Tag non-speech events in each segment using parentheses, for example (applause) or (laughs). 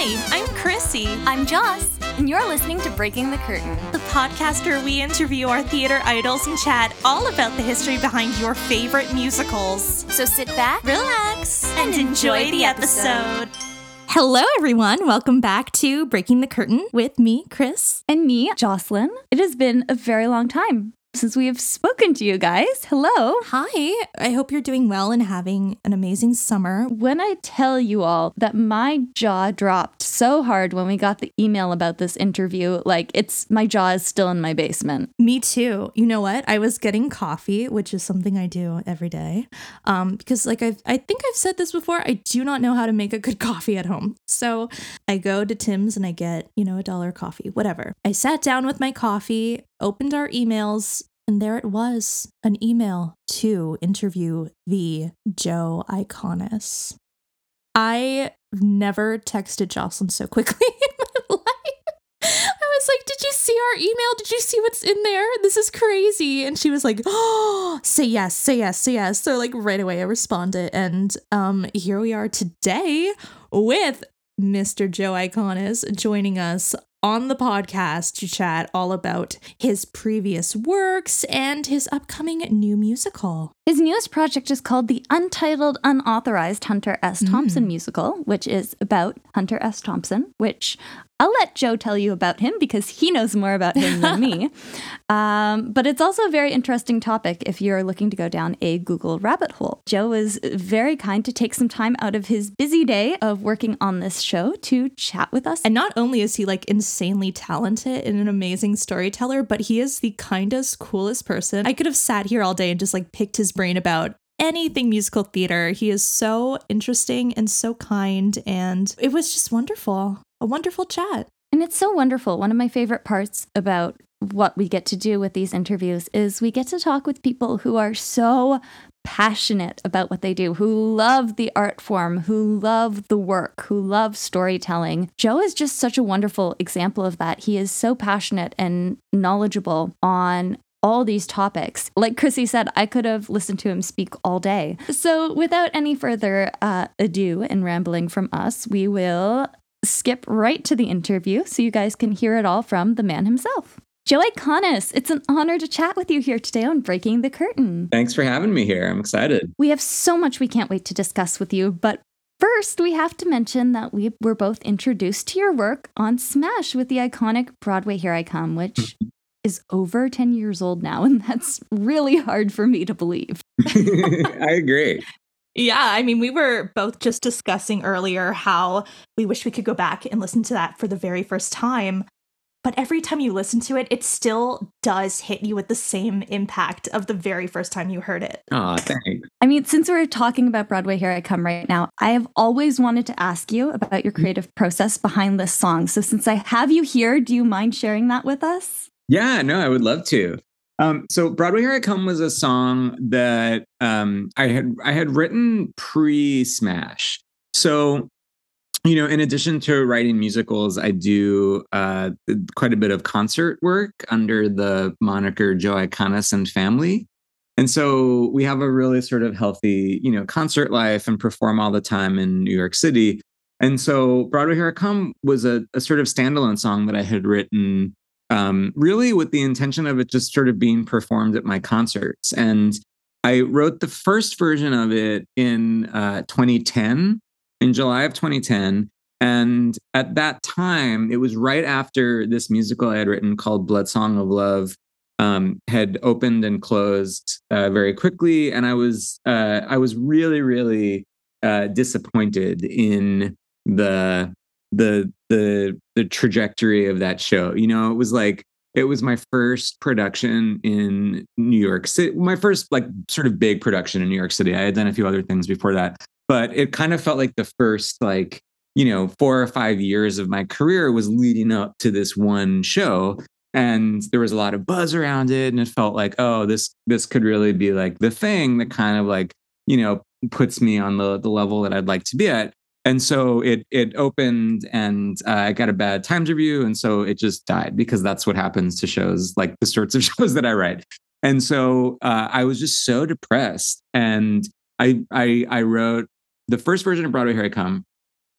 Hi, I'm Chrissy, I'm Joss, and you're listening to Breaking the Curtain. the podcast where we interview our theater idols and chat all about the history behind your favorite musicals. So sit back. Relax And enjoy the episode. Hello, everyone. Welcome back to Breaking the Curtain with me, Chris. and me, Jocelyn. It has been a very long time since we have spoken to you guys. Hello. Hi, I hope you're doing well and having an amazing summer. When I tell you all that my jaw dropped so hard when we got the email about this interview, like it's my jaw is still in my basement. Me too. You know what? I was getting coffee, which is something I do every day. Um, because like I've I think I've said this before, I do not know how to make a good (laughs) coffee at home. So I go to Tim's and I get, you know, a dollar coffee, whatever. I sat down with my coffee, opened our emails, and there it was, an email to interview the Joe Iconis. I never texted Jocelyn so quickly (laughs) in my life. I was like, Did you see our email? Did you see what's in there? This is crazy. And she was like, Oh, say yes, say yes, say yes. So, like, right away, I responded. And um, here we are today with Mr. Joe Iconis joining us on the podcast to chat all about his previous works and his upcoming new musical. His newest project is called the Untitled Unauthorized Hunter S. Thompson mm. musical, which is about Hunter S. Thompson, which I'll let Joe tell you about him because he knows more about him than me. (laughs) Um, but it's also a very interesting topic if you're looking to go down a Google rabbit hole. Joe was very kind to take some time out of his busy day of working on this show to chat with us. And not only is he like insanely talented and an amazing storyteller, but he is the kindest, coolest person. I could have sat here all day and just like picked his brain about anything musical theater. He is so interesting and so kind. And it was just wonderful. A wonderful chat. And it's so wonderful. One of my favorite parts about what we get to do with these interviews is we get to talk with people who are so passionate about what they do, who love the art form, who love the work, who love storytelling. Joe is just such a wonderful example of that. He is so passionate and knowledgeable on all these topics. Like Chrissy said, I could have listened to him speak all day. So, without any further uh, ado and rambling from us, we will skip right to the interview so you guys can hear it all from the man himself. Joe Iconis, it's an honor to chat with you here today on Breaking the Curtain. Thanks for having me here. I'm excited. We have so much we can't wait to discuss with you, but first we have to mention that we were both introduced to your work on Smash with the iconic Broadway Here I Come, which (laughs) is over 10 years old now, and that's really hard for me to believe. (laughs) I agree. Yeah, I mean, we were both just discussing earlier how we wish we could go back and listen to that for the very first time. But every time you listen to it, it still does hit you with the same impact of the very first time you heard it. Aw, thanks. I mean, since we're talking about Broadway Here I Come right now, I have always wanted to ask you about your mm. creative process behind this song. So since I have you here, do you mind sharing that with us? Yeah, no, I would love to. Um, so Broadway Here I Come was a song that um, I had I had written pre-Smash. So, you know, in addition to writing musicals, I do uh, quite a bit of concert work under the moniker Joe Iconis and Family. And so we have a really sort of healthy, you know, concert life and perform all the time in New York City. And so Broadway Here I Come was a, a sort of standalone song that I had written um, really with the intention of it just sort of being performed at my concerts. And I wrote the first version of it in uh, 2010, in July of 2010. And at that time, it was right after this musical I had written called Bloodsong of Love um, had opened and closed uh, very quickly, and I was uh, I was really really uh, disappointed in the the the the trajectory of that show. You know, it was like it was my first production in New York City, my first like sort of big production in New York City. I had done a few other things before that, but it kind of felt like the first like you know four or five years of my career was leading up to this one show and there was a lot of buzz around it and it felt like oh this this could really be like the thing that kind of like you know puts me on the the level that I'd like to be at and so it it opened and uh, I got a bad Times review and so it just died because that's what happens to shows like the sorts of (laughs) shows that I write. And so uh, I was just so depressed and I I I wrote the first version of Broadway Here I Come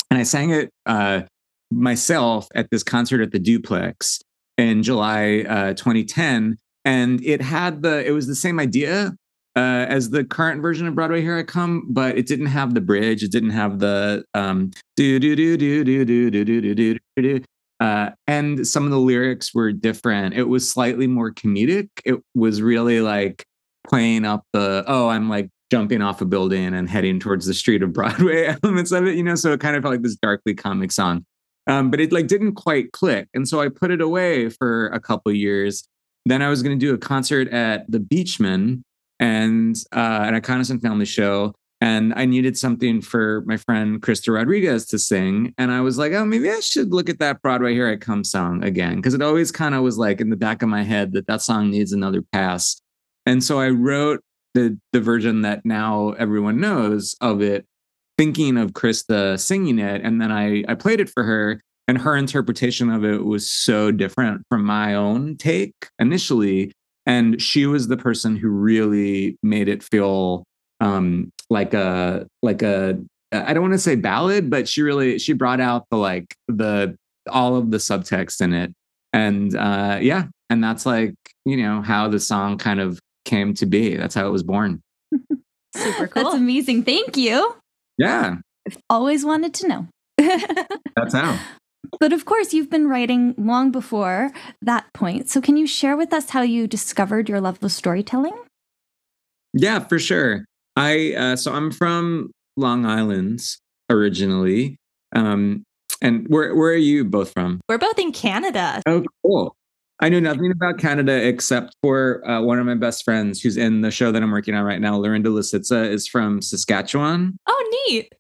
and I sang it uh, myself at this concert at the Duplex in July uh, 2010, and it had the it was the same idea uh, as the current version of Broadway Here I Come, but it didn't have the bridge. It didn't have the um, do do do do do do do do do do do. Uh, and some of the lyrics were different. It was slightly more comedic. It was really like playing up the oh, I'm like jumping off a building and heading towards the street of Broadway elements of it, you know. So it kind of felt like this darkly comic song. Um, but it like didn't quite click, and so I put it away for a couple years. Then I was going to do a concert at the Beechman and uh, an Iconis and family show, and I needed something for my friend Krysta Rodriguez to sing. And I was like, oh, maybe I should look at that Broadway Here I Come song again. Because it always kind of was like in the back of my head that that song needs another pass. And so I wrote the, the version that now everyone knows of it, thinking of Krysta singing it. And then I, I played it for her. And her interpretation of it was so different from my own take initially. And she was the person who really made it feel um, like a like a I don't want to say ballad, but she really she brought out the like the all of the subtext in it, and uh, yeah, and that's like you know how the song kind of came to be. That's how it was born. (laughs) Super cool. That's amazing. Thank you. Yeah, I've always wanted to know. (laughs) that's how. But of course, you've been writing long before that point. So, can you share with us how you discovered your love of storytelling? Yeah, for sure. I uh, so I'm from Long Island originally. Um, and where where are you both from? We're both in Canada. Oh, cool. I knew nothing about Canada except for uh, one of my best friends who's in the show that I'm working on right now. Lorinda Lisitza is from Saskatchewan. Oh, neat.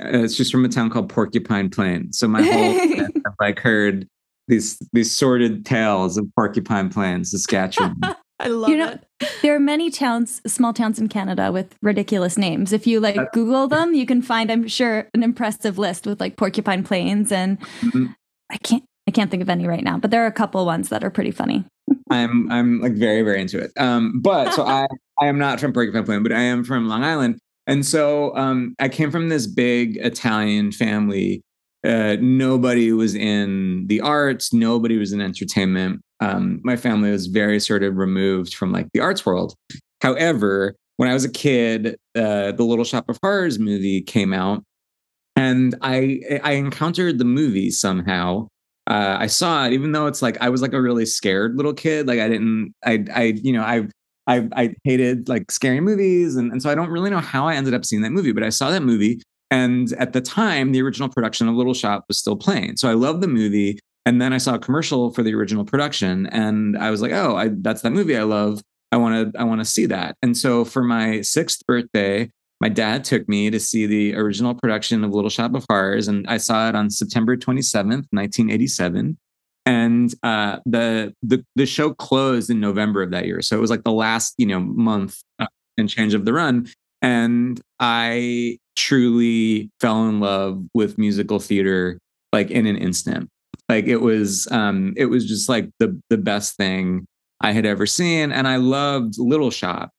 Uh, it's just from a town called Porcupine Plain. So my whole (laughs) I've like heard these these sordid tales of Porcupine Plain, Saskatchewan. (laughs) I love you know, it. There are many towns, small towns in Canada with ridiculous names. If you like Google them, you can find, I'm sure, an impressive list with like Porcupine Plains and mm-hmm. I can't I can't think of any right now, but there are a couple ones that are pretty funny. I'm I'm like very very into it. Um, but so (laughs) I I am not from Porcupine Plain, but I am from Long Island, and so um, I came from this big Italian family. Uh, nobody was in the arts. Nobody was in entertainment um, my family was very sort of removed from like the arts world. However, when I was a kid, uh, the Little Shop of Horrors movie came out, and I I encountered the movie somehow. Uh, I saw it, even though it's like I was like a really scared little kid. Like I didn't, I I you know I I I hated like scary movies, and and so I don't really know how I ended up seeing that movie, but I saw that movie. And at the time, the original production of Little Shop was still playing. So I loved the movie. And then I saw a commercial for the original production, and I was like, "Oh, I, that's that movie I love. I want to, I want to see that." And so for my sixth birthday, my dad took me to see the original production of Little Shop of Horrors, and I saw it on September 27th, 1987. And uh, the the the show closed in November of that year, so it was like the last you know month uh, and change of the run. And I truly fell in love with musical theater like in an instant. Like it was, um, it was just like the the best thing I had ever seen, and I loved Little Shop.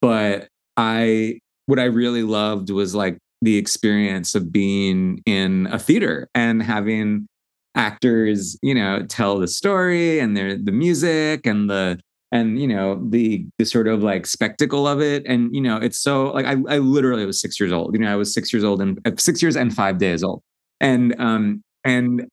But I, what I really loved was like the experience of being in a theater and having actors, you know, tell the story and their the music and the and you know the the sort of like spectacle of it. And you know it's so like I, I literally was six years old. You know i was six years old and uh, six years and five days old. And um and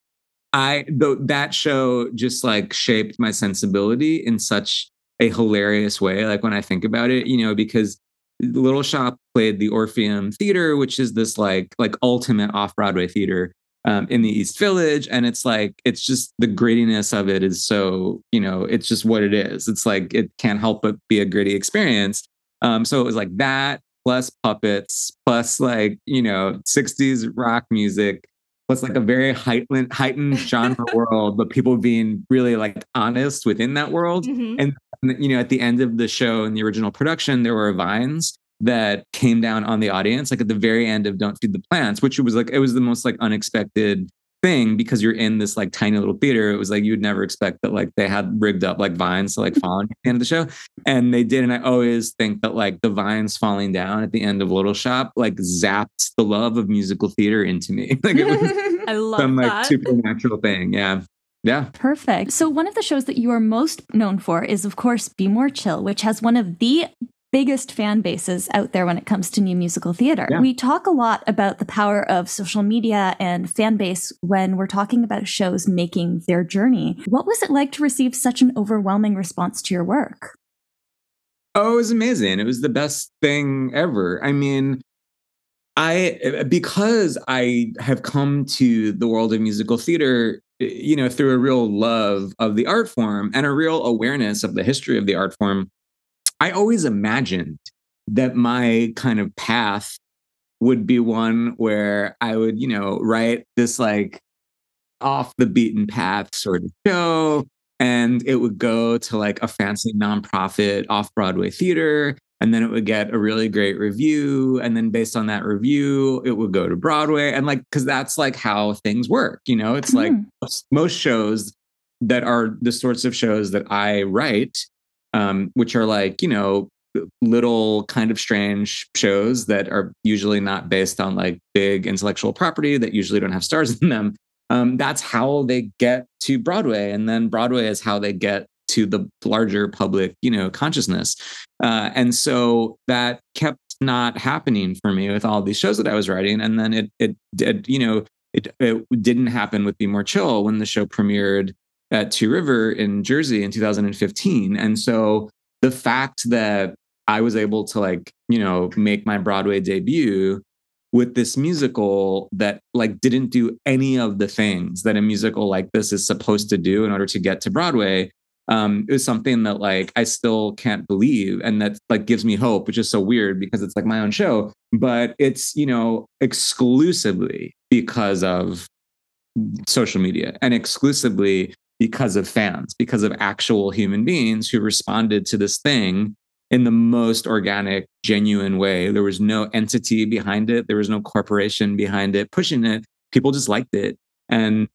I that show just like shaped my sensibility in such a hilarious way. Like when I think about it, you know, because Little Shop played the Orpheum Theater, which is this like like ultimate off Broadway theater um, in the East Village, and it's like it's just the grittiness of it is so you know it's just what it is. It's like it can't help but be a gritty experience. Um, so it was like that plus puppets plus like you know 60s rock music was like a very heightened heightened genre (laughs) world, but people being really like honest within that world. Mm-hmm. And you know, at the end of the show in the original production, there were vines that came down on the audience, like at the very end of Don't Feed the Plants, which was like it was the most like unexpected thing because you're in this like tiny little theater. It was like you would never expect that like they had rigged up like vines to like mm-hmm. fall at the end of the show. And they did. And I always think that like the vines falling down at the end of Little Shop like zapped the love of musical theater into me. (laughs) like it was (laughs) I love some like that. supernatural thing. Yeah. Yeah. Perfect. So, one of the shows that you are most known for is, of course, Be More Chill, which has one of the biggest fan bases out there when it comes to new musical theater. Yeah. We talk a lot about the power of social media and fan base when we're talking about shows making their journey. What was it like to receive such an overwhelming response to your work? Oh, it was amazing. It was the best thing ever. I mean, I because I have come to the world of musical theater, eh, you know, through a real love of the art form and a real awareness of the history of the art form. I always imagined that my kind of path would be one where I would, you know, write this like off the beaten path sort of show and it would go to like a fancy nonprofit off Broadway theater and then it would get a really great review and then based on that review it would go to Broadway and like cuz that's like how things work you know it's like Mhm. most, most shows that are the sorts of shows that I write um which are like you know little kind of strange shows that are usually not based on like big intellectual property that usually don't have stars (laughs) in them um, that's how they get to Broadway, and then Broadway is how they get to the larger public, you know, consciousness. Uh, and so that kept not happening for me with all these shows that I was writing, and then it it did, you know, it it didn't happen with Be More Chill when the show premiered at Two River in Jersey in 2015, and so the fact that I was able to like, you know, make my Broadway debut with this musical that like didn't do any of the things that a musical like this is supposed to do in order to get to Broadway. Um, it was something that like I still can't believe, and that like gives me hope, which is so weird because it's like my own show, but it's you know exclusively because of social media and exclusively because of fans, because of actual human beings who responded to this thing in the most organic, genuine way. There was no entity behind it. There was no corporation behind it pushing it. People just liked it. And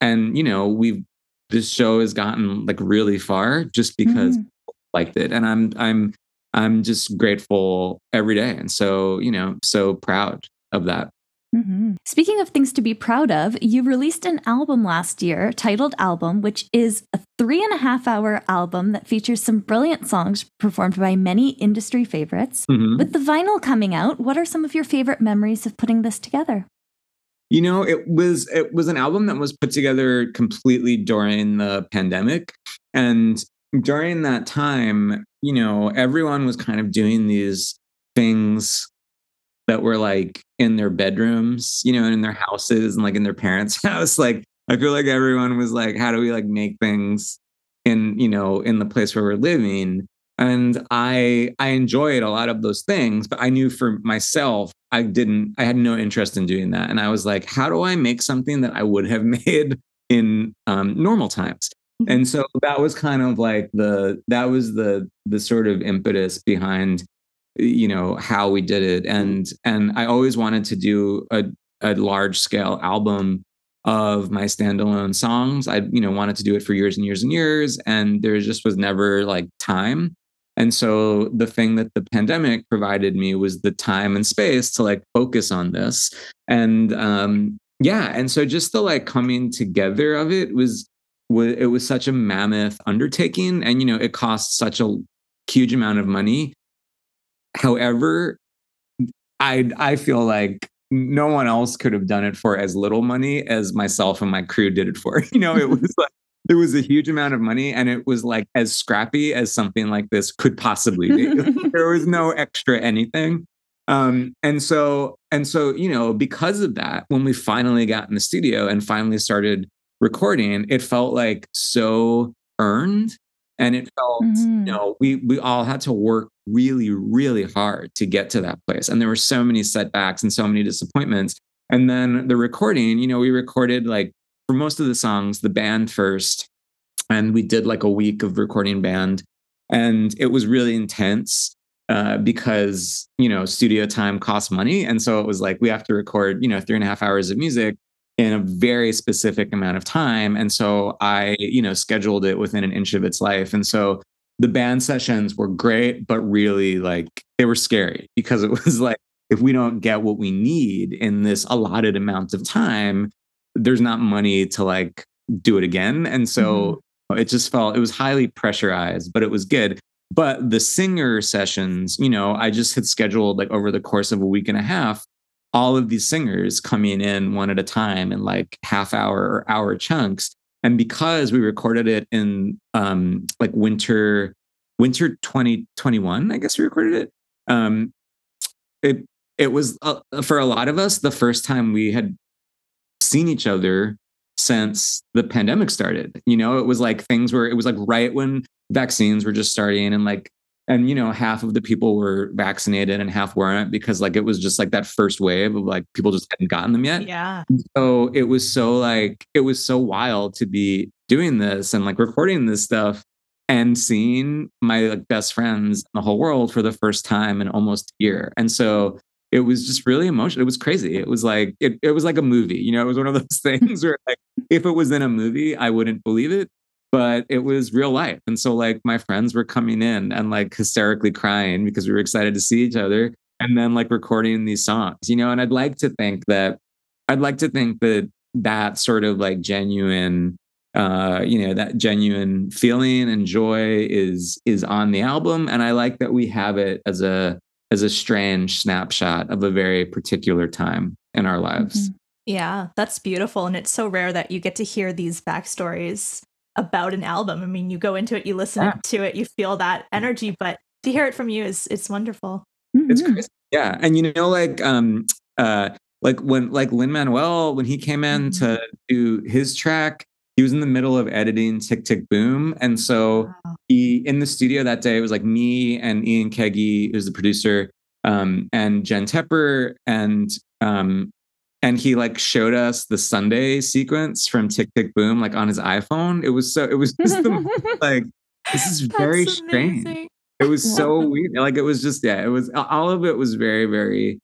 and you know, we've this show has gotten like really far just because Mhm. liked it. And I'm I'm I'm just grateful every day. And so, you know, so proud of that. Mhm. Speaking of things to be proud of, you released an album last year titled Album, which is a three and a half hour album that features some brilliant songs performed by many industry favorites. Mhm. With the vinyl coming out, what are some of your favorite memories of putting this together? You know, it was it was an album that was put together completely during the pandemic. And during that time, you know, everyone was kind of doing these things that were like in their bedrooms, you know, and in their houses and like in their parents' (laughs) house. Like I feel like everyone was like, how do we like make things in, you know, in the place where we're living? And I I enjoyed a lot of those things, but I knew for myself, I didn't, I had no interest in doing that. And I was like, how do I make something that I would have (laughs) made in um, normal times? And so that was kind of like the that was the the sort of impetus behind you know how we did it. And and i always wanted to do a, a large scale album of my standalone songs. I you know wanted to do it for years and years and years and there just was never like time. And so the thing that the pandemic provided me was the time and space to like focus on this. And um yeah and so just the like coming together of it was was it was such a mammoth undertaking. And you know it cost such a huge amount of money however i i feel like no one else could have done it for as little money as myself and my crew did it for (laughs) you know it (laughs) was like it was a huge amount of money and it was like as scrappy as something like this could possibly be. (laughs) There was no extra anything. Um and so and so you know because of that when we finally got in the studio and finally started recording it felt like so earned and it felt Mhm. you know we we all had to work really really hard to get to that place. And there were so many setbacks and so many disappointments. And then the recording you know we recorded like for most of the songs the band first and we did like a week of recording band. And it was really intense uh, because you know studio time costs money. And so it was like we have to record you know three and a half hours of music in a very specific amount of time and so i you know scheduled it within an inch of its life and so the band sessions were great but really like they were scary (laughs) because it was like if we don't get what we need in this allotted amount of time there's not money to like do it again. And so mm-hmm. it just felt, it was highly pressurized, but it was good. But the singer sessions, you know, I just had scheduled like over the course of a week and a half, all of these singers coming in one at a time in like half hour or hour chunks. And because we recorded it in um, like winter, winter 2021, I guess we recorded it. Um, it it was uh, for a lot of us the first time we had seen each other since the pandemic started. You know, it was like things were, it was like right when vaccines were just starting and like, and you know, half of the people were vaccinated and half weren't because like it was just like that first wave of like people just hadn't gotten them yet. Yeah. So it was so like, it was so wild to be doing this and like recording this stuff and seeing my like best friends in the whole world for the first time in almost a year. And so it was just really emotional. It was crazy. It was like it, it was like a movie. You know, it was one of those (laughs) things where like if it was in a movie, I wouldn't believe it, but it was real life. And so like my friends were coming in and like hysterically crying because we were excited to see each other and then like recording these songs, you know, and I'd like to think that I'd like to think that that sort of like genuine uh you know that genuine feeling and joy is is on the album and i like that we have it as a as a strange snapshot of a very particular time in our lives. Mm-hmm. Yeah, that's beautiful. And it's so rare that you get to hear these backstories about an album. I mean, you go into it, you listen yeah. to it, you feel that energy, but to hear it from you is it's wonderful. Mm-hmm. It's crazy. Yeah. And you know, like um uh like when like Lin Manuel, when he came in mm-hmm. to do his track, he was in the middle of editing Tick Tick Boom. And so wow. he in the studio that day, it was like me and Ian Kagey, who's the producer, um, and Jen Tepper, and um, and he like showed us the Sunday sequence from Tick Tick Boom, like on his iPhone. It was so it was just the, (laughs) like this is very strange. It was so weird. Like it was just, yeah, it was all of it was very, very,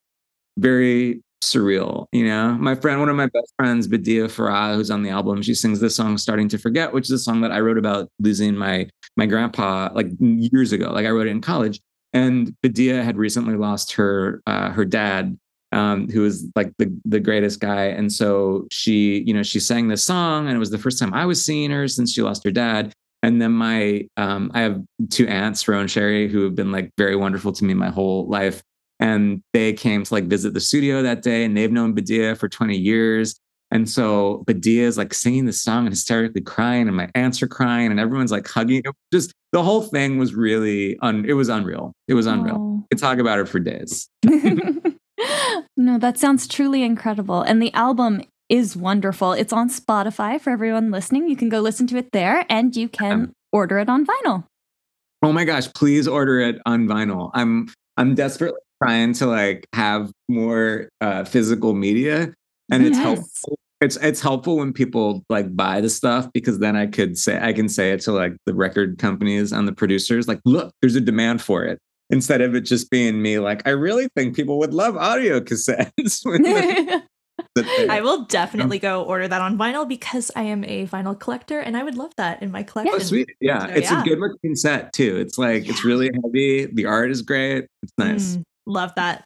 very surreal. You know, my friend, one of my best friends, Badia Farha, who's on the album, she sings this song "Starting to Forget," which is a song that I wrote about losing my my grandpa like years ago. Like I wrote it in college, and Badia had recently lost her uh, her dad. Um, who was like the the greatest guy, and so she, you know, she sang this song, and it was the first time I was seeing her since she lost her dad. And then my, um, I have two aunts, Ro and Sherry, who have been like very wonderful to me my whole life and they came to like visit the studio that day and they've known Badia for 20 years. And so Badia is like singing the song and hysterically crying, and my aunts are crying, and everyone's like hugging. It just the whole thing was really un, it was unreal. It was unreal. Oh. could talk about it for days. (laughs) (laughs) no, that sounds truly incredible. And the album is wonderful. It's on Spotify for everyone listening. You can go listen to it there and you can order it on vinyl. Oh my gosh, please order it on vinyl. I'm I'm desperately trying to like have more uh, physical media, and it's yes. helpful. It's it's helpful when people like buy the stuff because then I could say I can say it to like the record companies and the producers like, look, there's a demand for it instead of it just being me like I really think people would love audio cassettes. (laughs) (laughs) I will definitely go order that on vinyl because I am a vinyl collector and I would love that in my collection. Oh, sweet. Yeah. So, it's yeah. a good looking set too. It's like, yeah. it's really heavy. The art is great. It's nice. Mm. Love that.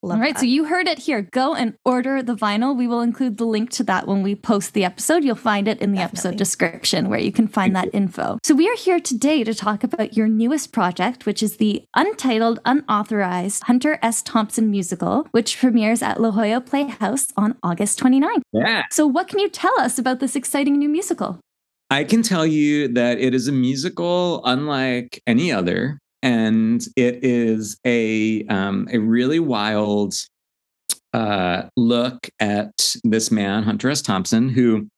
Love All right, that. so you heard it here. Go and order the vinyl. We will include the link to that when we post the episode. You'll find it in the Definitely. episode description where you can find that info. So we are here today to talk about your newest project, which is the untitled, unauthorized Hunter S. Thompson musical, which premieres at La Jolla Playhouse on August 29th. Yeah. So what can you tell us about this exciting new musical? I can tell you that it is a musical unlike any other and it is a um, a really wild uh, look at this man, Hunter S. Thompson, who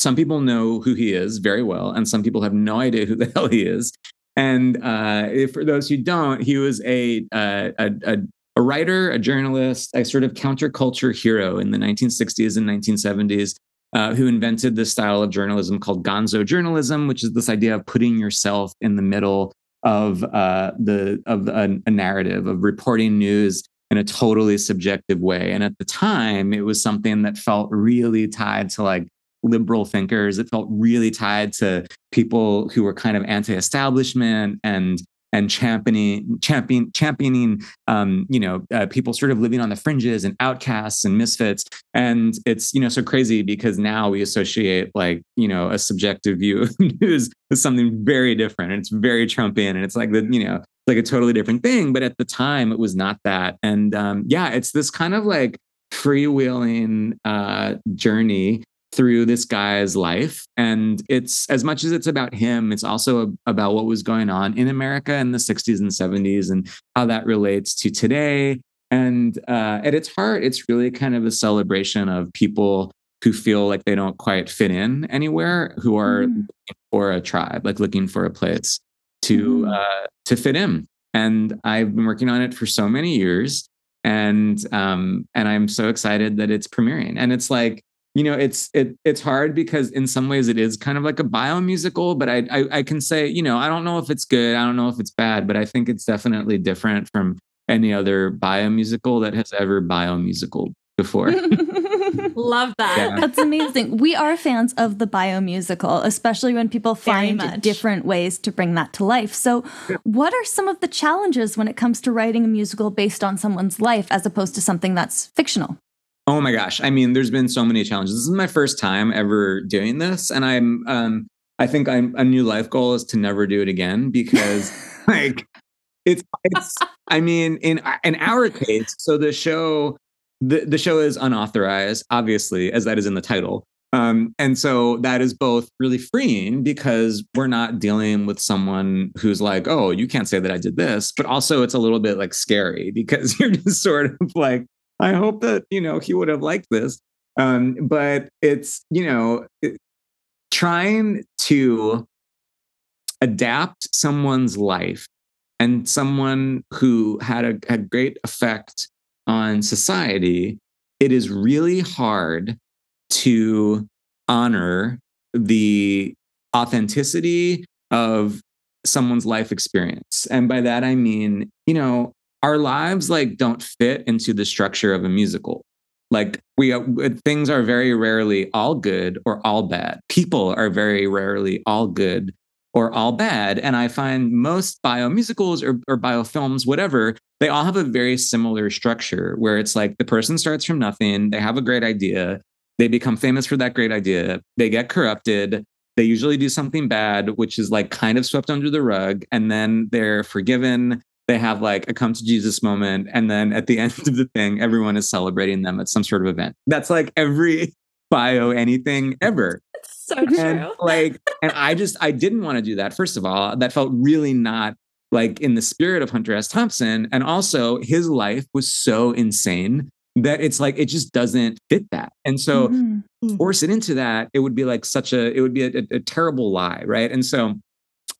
some people know who he is very well, and some people have no idea who the (laughs) hell he is. And uh, for those who don't, he was a, uh, a, a a writer, a journalist, a sort of counterculture hero in the 1960s and 1970s. Uh, who invented this style of journalism called gonzo journalism, which is this idea of putting yourself in the middle of uh, the of a, a narrative of reporting news in a totally subjective way. And at the time, it was something that felt really tied to like liberal thinkers. It felt really tied to people who were kind of anti-establishment and and championing champion championing um, you know uh, people sort of living on the fringes and outcasts and misfits. And it's you know so crazy because now we associate like you know a subjective view of (laughs) news as something very different and it's very trumpian and it's like the you know like a totally different thing. But at the time it was not that. And um, yeah it's this kind of like freewheeling uh, journey through this guy's life. And it's as much as it's about him, it's also about what was going on in America in the 60s and 70s and how that relates to today. And uh, at its heart, it's really kind of a celebration of people who feel like they don't quite fit in anywhere, who are mm. looking for a tribe, like looking for a place to mm. uh, to fit in. And I've been working on it for so many years, and um, and I'm so excited that it's premiering. And it's like you know it's it it's hard because in some ways it is kind of like a bio musical but I, I, I can say you know i don't know if it's good i don't know if it's bad but i think it's definitely different from any other bio musical that has ever bio musical before. (laughs) Love that. Yeah. that's amazing. We are fans of the bio musical especially when people find different ways to bring that to life. So what are some of the challenges when it comes to writing a musical based on someone's life as opposed to something that's fictional Oh my gosh. I mean, there's been so many challenges. This is my first time ever doing this. And I'm, um, I think I'm a new life goal is to never do it again because (laughs) like it's, it's, I mean, in, in our case, so the show, the, the show is unauthorized, obviously, as that is in the title. Um, and so that is both really freeing because we're not dealing with someone who's like, oh, you can't say that I did this, but also it's a little bit like scary because (laughs) you're just sort of like, I hope that, you know, he would have liked this. Um, but it's, you know, it, trying to adapt someone's life and someone who had a had great effect on society, it is really hard to honor the authenticity of someone's life experience. And by that, I mean, you know, our lives like don't fit into the structure of a musical. Like we uh, things are very rarely all good or all bad. People are very rarely all good or all bad. And i find most bio musicals or, or bio films whatever they all have a very similar structure where it's like the person starts from nothing they have a great idea they become famous for that great idea they get corrupted they usually do something bad which is like kind of swept under the rug and then they're forgiven they have like a come to Jesus moment. And then at the (laughs) end of the thing, everyone is celebrating them at some sort of event. That's like every (laughs) bio anything ever. so true. And like, and I just, I didn't want to do that. First of all, that felt really not like in the spirit of Hunter S. Thompson. And also, his life was so insane that it's like, it just doesn't fit that. And so, mm-hmm. force it into that, it would be like such a, it would be a, a, a terrible lie. Right. And so,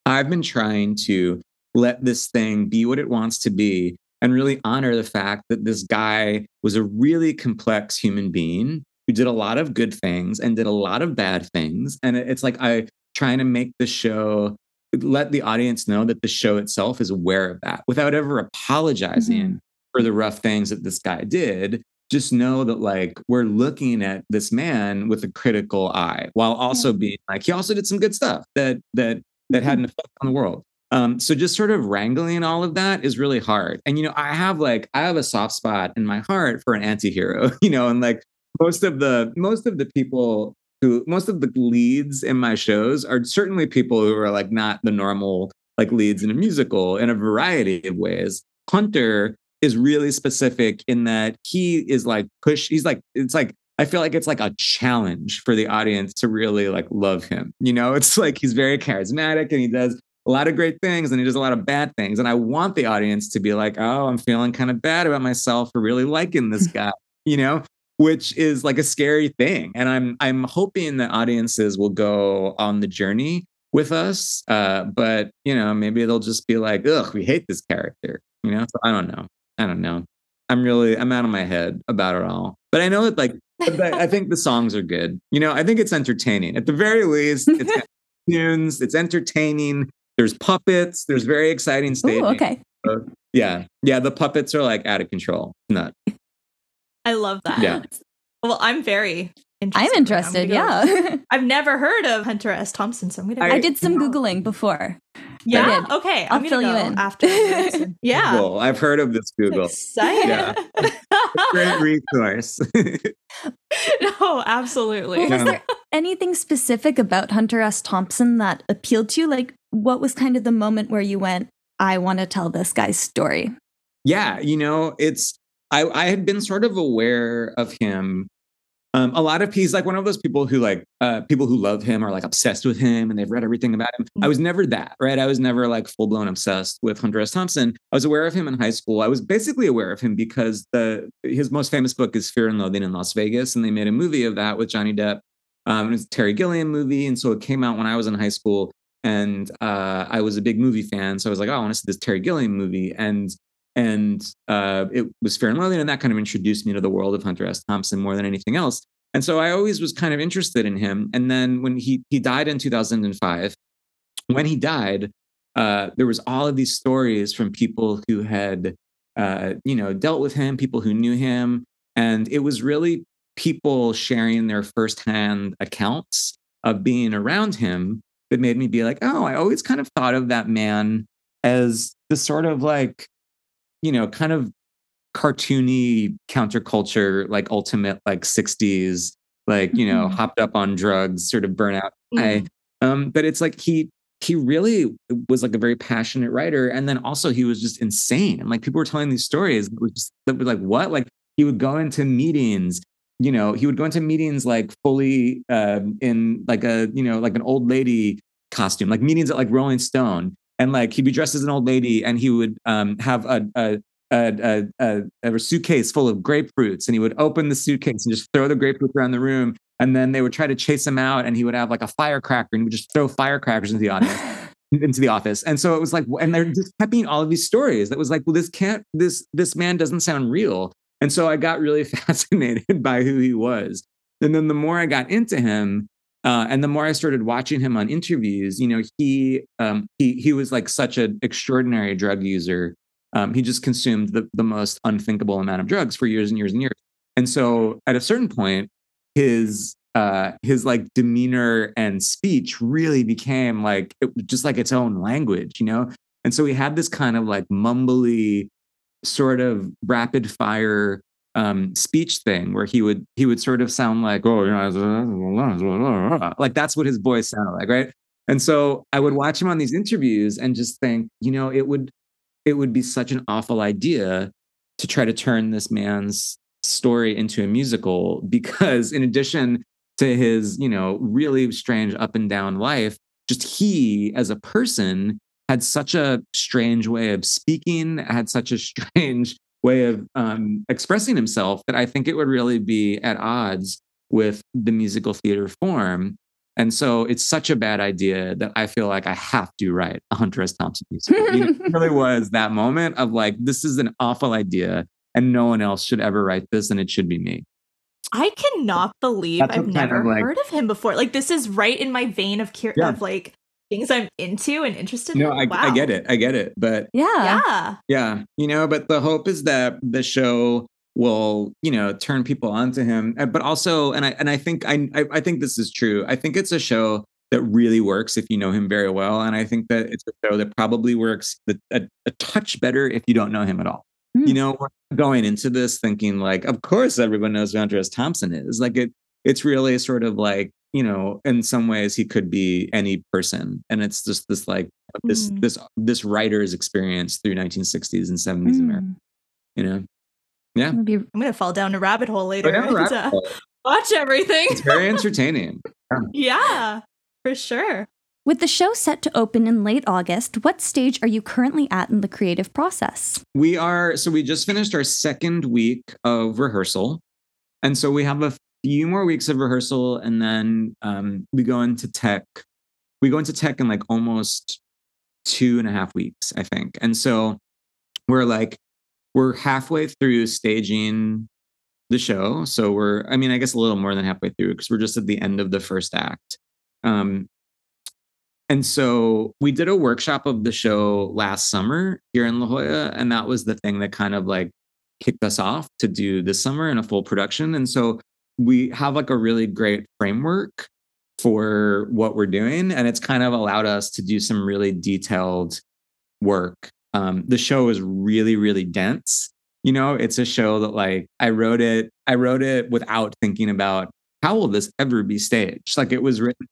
I've been trying to let this thing be what it wants to be and really honor the fact that this guy was a really complex human being who did a lot of good things and did a lot of bad things. And it's like I trying to make the show let the audience know that the show itself is aware of that without ever apologizing mm-hmm. for the rough things that this guy did. Just know that like we're looking at this man with a critical eye while also being like he also did some good stuff that that that had an effect on the world. Um, so just sort of wrangling all of that is really hard. And you know, I have like I have a soft spot in my heart for an anti-hero, (laughs) you know, and like most of the most of the people who most of the leads in my shows are certainly people who are like not the normal like leads in a musical in a variety of ways. Hunter is really specific in that he is like push he's like it's like I feel like it's like a challenge for the audience to really like love him. You know, (laughs) it's like he's very charismatic and he does a lot of great things and he does a lot of bad things. And I want the audience to be like, oh, I'm feeling kind of bad about myself for really liking this (laughs) guy, you know, which is like a scary thing. And I'm I'm hoping that audiences will go on the journey with us. Uh, but you know, maybe they'll just be like, ugh, we hate this character. You know, so I don't know. I don't know. I'm really I'm out of my head about it all. But I know that like I think the (laughs) songs are good. You know, I think it's entertaining. At the very least, it's (laughs) tunes, it's entertaining. There's puppets. There's very exciting staging. Ooh, okay. So, yeah, yeah. The puppets are like out of control. Not. I love that. Yeah. Well, I'm very interested. I'm interested. Go. Yeah. (laughs) I've never heard of Hunter S. Thompson, so I'm gonna. I, I did some googling before. Yeah? Yeah. Okay. I'll I'm gonna fill you in. after. (laughs) yeah. Google. I've heard of this Google. Excited. Yeah. Great (laughs) resource. no, absolutely. Well, was Yeah. there anything specific about Hunter S. Thompson that appealed to you? Like, what was kind of the moment where you went, I want to tell this guy's story? yeah, you know, it's I I had been sort of aware of him. Um, a lot of he's like one of those people who like uh, people who love him are like obsessed with him and they've read everything about him. I was never that, right? I was never like full blown obsessed with Hunter S. Thompson. I was aware of him in high school. I was basically aware of him because the his most famous book is Fear and Loathing in Las Vegas, and they made a movie of that with Johnny Depp. Um, it was a Terry Gilliam movie, and so it came out when I was in high school, and uh, I was a big movie fan. So I was like, oh, I want to see this Terry Gilliam movie, and and uh, it was Fear and Loathing, and that kind of introduced me to the world of Hunter S. Thompson more than anything else. And so I always was kind of interested in him. And then when he he died in 2005, when he died, uh, there was all of these stories from people who had uh, you know dealt with him, people who knew him, and it was really people sharing their firsthand accounts of being around him that made me be like, oh, I always kind of thought of that man as the sort of like, you know, kind of cartoony counterculture, like ultimate like 60s, like, you know, Mhm. hopped up on drugs, sort of burnout guy. Mm. Um, but it's like he he really was like a very passionate writer. And then also he was just insane. And like people were telling these stories, it was just that were like, what? Like he would go into meetings, you know, he would go into meetings like fully um in like a, you know, like an old lady costume, like meetings at like Rolling Stone. And like he'd be dressed as an old lady and he would um have a a a, a, a, a suitcase full of grapefruits and he would open the suitcase and just throw the grapefruits around the room. And then they would try to chase him out and he would have like a firecracker and he would just throw firecrackers into the audience (laughs) into the office. And so it was like and they're just kept being all of these stories that was like well this can't this this man doesn't sound real and so i got really (laughs) fascinated by who he was and then the more i got into him uh, and the more I started watching him on interviews, you know, he um, he he was like such an extraordinary drug user. Um, he just consumed the the most unthinkable amount of drugs for years and years and years. And so, at a certain point, his uh, his like demeanor and speech really became like it, just like its own language, you know. And so he had this kind of like mumbly, sort of rapid fire um speech thing where he would he would sort of sound like oh you know like that's what his voice sounded like right? And so i would watch him on these interviews and just think you know it would it would be such an awful idea to try to turn this man's story into a musical (laughs) because in addition to his you know really strange up and down life just he as a person had such a strange way of speaking had such a (laughs) strange way of um, expressing himself that I think it would really be at odds with the musical theater form. And so it's such a bad idea that I feel like I have to write a Hunter S. Thompson musical. It really (laughs) was that moment of like, this is an awful idea and no one else should ever write this and it should be me. I cannot believe That's I've what kind never of, like- heard of him before. Like this is right in my vein of cur- Yeah. of like things I'm into and interested No, in. I, I get it. I get it. But yeah. Yeah. Yeah, you know, but the hope is that the show will, you know, turn people onto him. But also, and I and I think I I I think this is true. I think it's a show that really works if you know him very well, and I think that it's a show that probably works a, a, a touch better if you don't know him at all. Hmm. You know, going into this thinking like, of course, everyone knows who Hunter S. Thompson is. Like it, it's really sort of like you know, in some ways he could be any person, and it's just this like this Mm. this this writer's experience through 1960s and 70s America. Mm. You know, yeah. It'll be I'm gonna fall down a rabbit hole later But and rabbit uh, hole. watch everything. It's very entertaining. yeah, for sure. With the show set to open in late August, what stage are you currently at in the creative process? We are so we just finished our second week of rehearsal, and so we have a few more weeks of rehearsal, and then um, we go into tech. We go into tech in like almost two and a half weeks, I think, and so we're like we're halfway through staging the show. So we're, I mean, I guess a little more than halfway through because we're just at the end of the first act. Um, and so we did a workshop of the show last summer here in La Jolla, and that was the thing that kind of like kicked us off to do this summer in a full production. And so we have like a really great framework for what we're doing. And it's kind of allowed us to do some really detailed work. Um, the show is really, really dense. You know, it's a show that like I wrote it, I wrote it without thinking about how will this ever be staged? Like it was written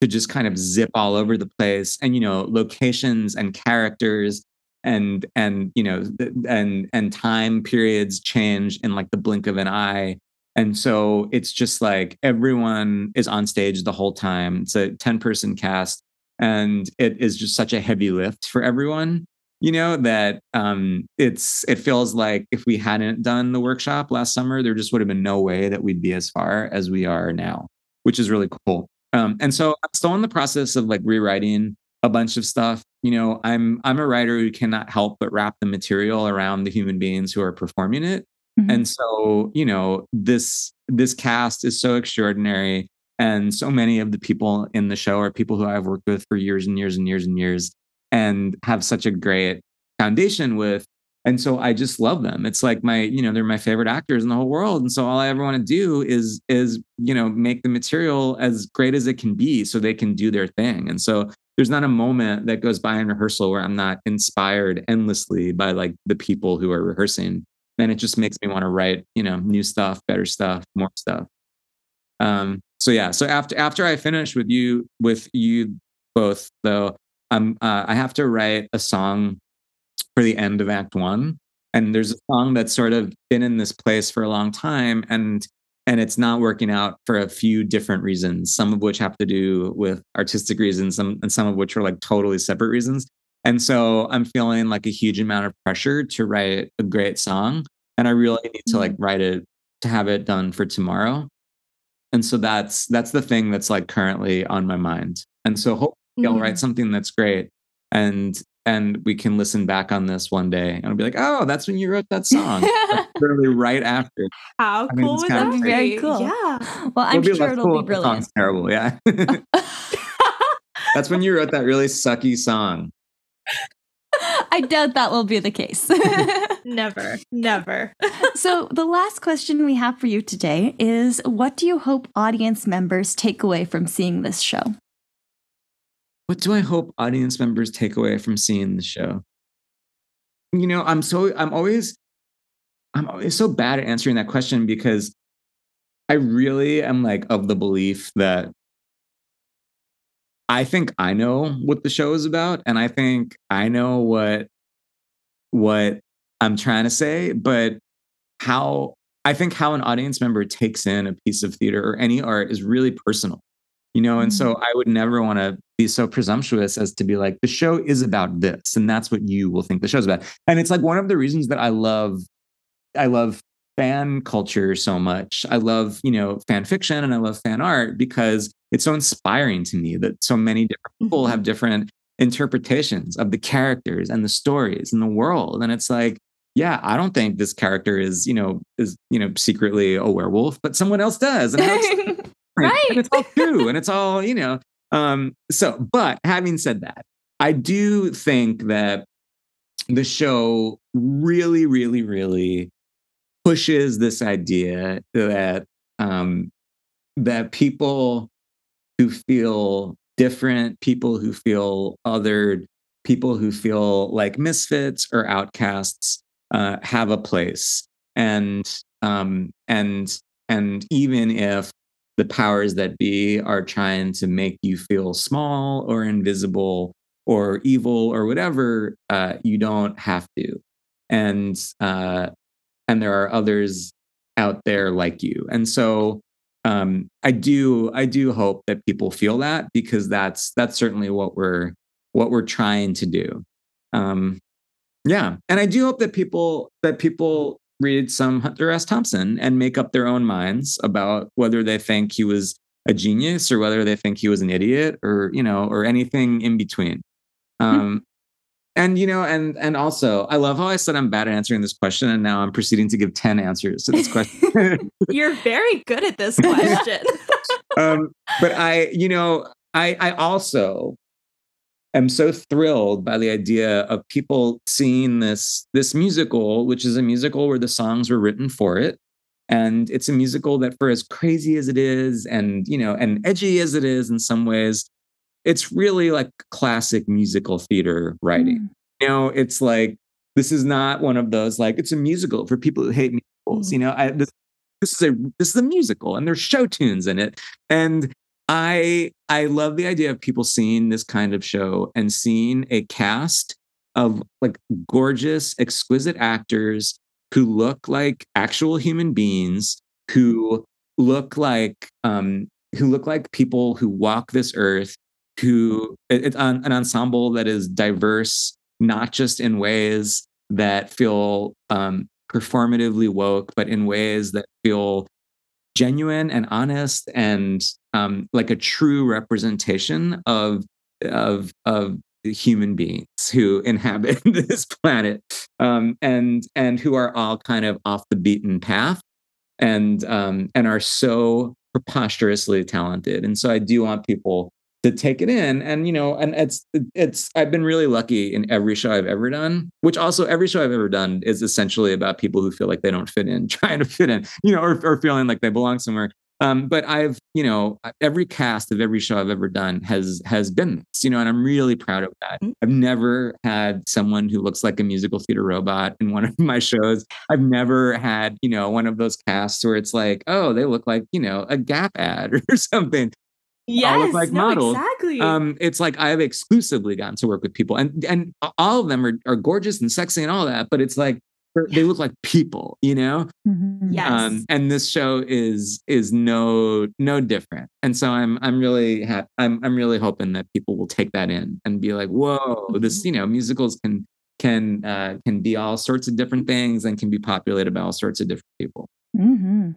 to just kind of zip all over the place and you know, locations and characters and and you know and and time periods change in like the blink of an eye and so it's just like everyone is on stage the whole time. It's a 10 person cast and it is just such a heavy lift for everyone you know that um it's it feels like if we hadn't done the workshop last summer there just would have been no way that we'd be as far as we are now which is really cool. Um and so i'm still in the process of like rewriting a bunch of stuff. You know i'm i'm a writer who cannot help but wrap the material around the human beings who are performing it mm-hmm. and so you know this this cast is so extraordinary and so many of the people in the show are people who i've worked with for years and years and years and years and have such a great foundation with and so i just love them it's like my you know they're my favorite actors in the whole world and so all i ever want to do is is you know make the material as great as it can be so they can do their thing and so there's not a moment that goes by in rehearsal where I'm not inspired endlessly by like the people who are rehearsing. And it just makes me want to write, you know, new stuff, better stuff, more stuff. Um, so yeah, so after after I finish with you with you both, though, I'm uh, I have to write a song for the end of Act One, and there's a song that's sort of been in this place for a long time, and and it's not working out for a few different reasons some of which have to do with artistic reasons some, and some of which are like totally separate reasons and so i'm feeling like a huge amount of pressure to write a great song and i really need to like mm-hmm. write it to have it done for tomorrow and so that's that's the thing that's like currently on my mind and so hopefully mm-hmm. i'll write mm-hmm. something that's great and and we can listen back on this one day and I'll be like, oh, that's when you wrote that song. (laughs) literally right after. How I mean, cool would that be? Very cool. Yeah. Well, I'm it'll sure it'll cool be brilliant. song's terrible. Yeah. (laughs) that's when you wrote that really sucky song. I doubt that will be the case. (laughs) never, never. so, the last question we have for you today is What do you hope audience members take away from seeing this show? what do I hope audience members take away from seeing the show? You know, I'm so I'm always I'm always so bad at answering that question because I really am like of the belief that I think I know what the show is about and I think I know what what I'm trying to say, but how I think how an audience member takes in a piece of theater or any art is really personal you know and so mm-hmm. i would never want to be so presumptuous as to be like the show is about this and that's what you will think the show's about and it's like one of the reasons that i love i love fan culture so much i love you know fan fiction and i love fan art because it's so inspiring to me that so many different people mm-hmm. have different interpretations of the characters and the stories and the world and it's like yeah i don't think this character is you know is you know secretly a werewolf but someone else does and right. (laughs) (laughs) And it's all true (laughs) and it's all, you know. Um, so, but having said that, I do think that the show really, really, really pushes this idea that um, that people who feel different, people who feel othered, people who feel like misfits or outcasts uh, have a place, and um, and and even if the powers that be are trying to make you feel small or invisible or evil or whatever, uh, you don't have to. And uh, and there are others out there like you. And so um, I do I do hope that people feel that because that's that's certainly what we're what we're trying to do. Um, yeah, and I do hope that people that people read some Hunter S. Thompson and make up their own minds about whether they think he was a genius or whether they think he was an idiot or you know or anything in between. Hmm. Um, and you know, and and also, I love how I said I'm bad at answering this question, and now I'm proceeding to give ten answers to this question. (laughs) You're very good at this question. (laughs) um, but I, you know, I I also am so thrilled by the idea of people seeing this this musical, which is a musical where the songs were written for it, and it's a musical that for as crazy as it is and you know and edgy as it is in some ways it's really like classic musical theater writing. Mm. you know it's like this is not one of those like it's a musical for people who hate musicals you know? I, this, this is a this is a musical and there's show tunes in it. And i i love the idea of people seeing this kind of show and seeing a cast of like gorgeous exquisite actors who look like actual human beings who look like um who look like people who walk this earth who it's an, an ensemble that is diverse not just in ways that feel um performatively woke but in ways that feel genuine and honest and um like a true representation of of of human beings who (laughs) inhabit (laughs) this planet um, and and who are all kind of off the beaten path and um, and are so preposterously talented. And so i do want people to take it in and you know and it's it's i've been really lucky in every show i've ever done which also every show i've ever done is essentially about people who feel like they don't fit in (laughs) trying to fit in you know or, or feeling like they belong somewhere um, but I've, you know, every cast of every show I've ever done has has been this, you know, and I'm really proud of that. Mhm. I've never had someone who looks like a musical theater robot in one of (laughs) my shows. I've never had, you know, one of those casts where it's like, oh, they look like, you know, a Gap ad (laughs) or something. Yes, like no, models. exactly. Um, it's like I've exclusively gotten to work with people, and and all of them are are gorgeous and sexy and all that, but it's like they're- they look like people, you know. Mhm. Yes. Um, and this show is is no no different. And so I'm I'm really happy. I'm I'm really hoping that people will take that in and be like, whoa, this you know musicals can can uh, can be all sorts of different things and can be populated by all sorts of different people. Mhm.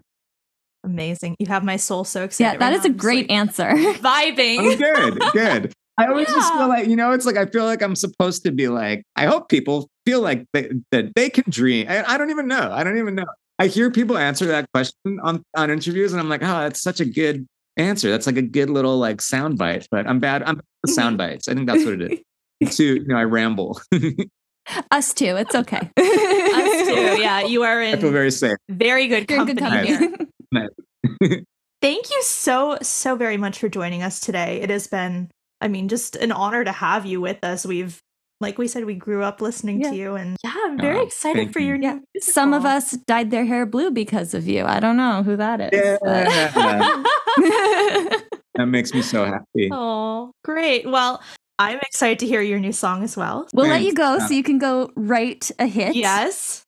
Amazing. You have my soul so excited. Yeah, that right is now. a I'm just, great like, answer. (laughs) Vibing. Oh, good, good. I always just feel like you know, it's like I feel like I'm supposed to be like. I hope people feel like they, that they can dream. I, I don't even know. I don't even know. I hear people answer that question on on interviews, and I'm like, oh, that's such a good answer. That's like a good little like sound bite. But I'm bad. I'm bad with sound bites. I think that's what it is. (laughs) Too, you know, I ramble. (laughs) Us too. It's okay. Us too. Yeah, you are in. I feel very safe. very good company, good company. Here. (laughs) Thank you so so very much for joining us today. It has been, I mean, just an honor to have you with us. We've, like we said, we grew up listening Yeah. to you, and yeah, I'm very Oh, excited for you. your Yeah, new. Some of us dyed their hair blue because of you. I don't know who that is. but- Yeah. (laughs) That makes me so happy. oh, great. Well, I'm excited to hear your new song as well. we'll let you go Yeah. so you can go write a hit. Yes.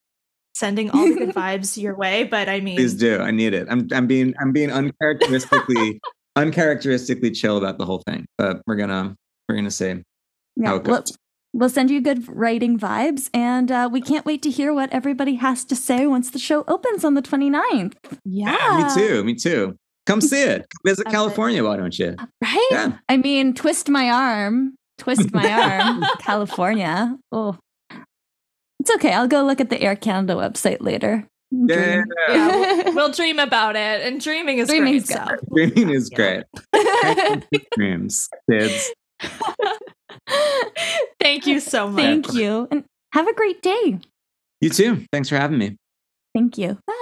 Sending all the good (laughs) vibes your way, but I mean, Please do. I need it. I'm I'm being I'm being uncharacteristically (laughs) uncharacteristically chill about the whole thing. But we're gonna we're gonna say Yeah, how it we'll, we'll send you good writing vibes, and uh, we can't wait to hear what everybody has to say once the show opens on the 29th. yeah, Yeah, me too. Me too. Come see it. Visit Love it. California, why don't you? Right? Yeah. I mean, twist my arm. Twist my (laughs) arm. California. Oh. It's okay. I'll go look at the Air Canada website later. Yeah. Yeah, we'll, (laughs) we'll dream about it, and dreaming is Dreaming's great. So. (laughs) Dreaming is Yeah. great. (laughs) Dreams, kids. Thank you so much. Thank you. And have a great day. You too. Thanks for having me. Thank you. Bye.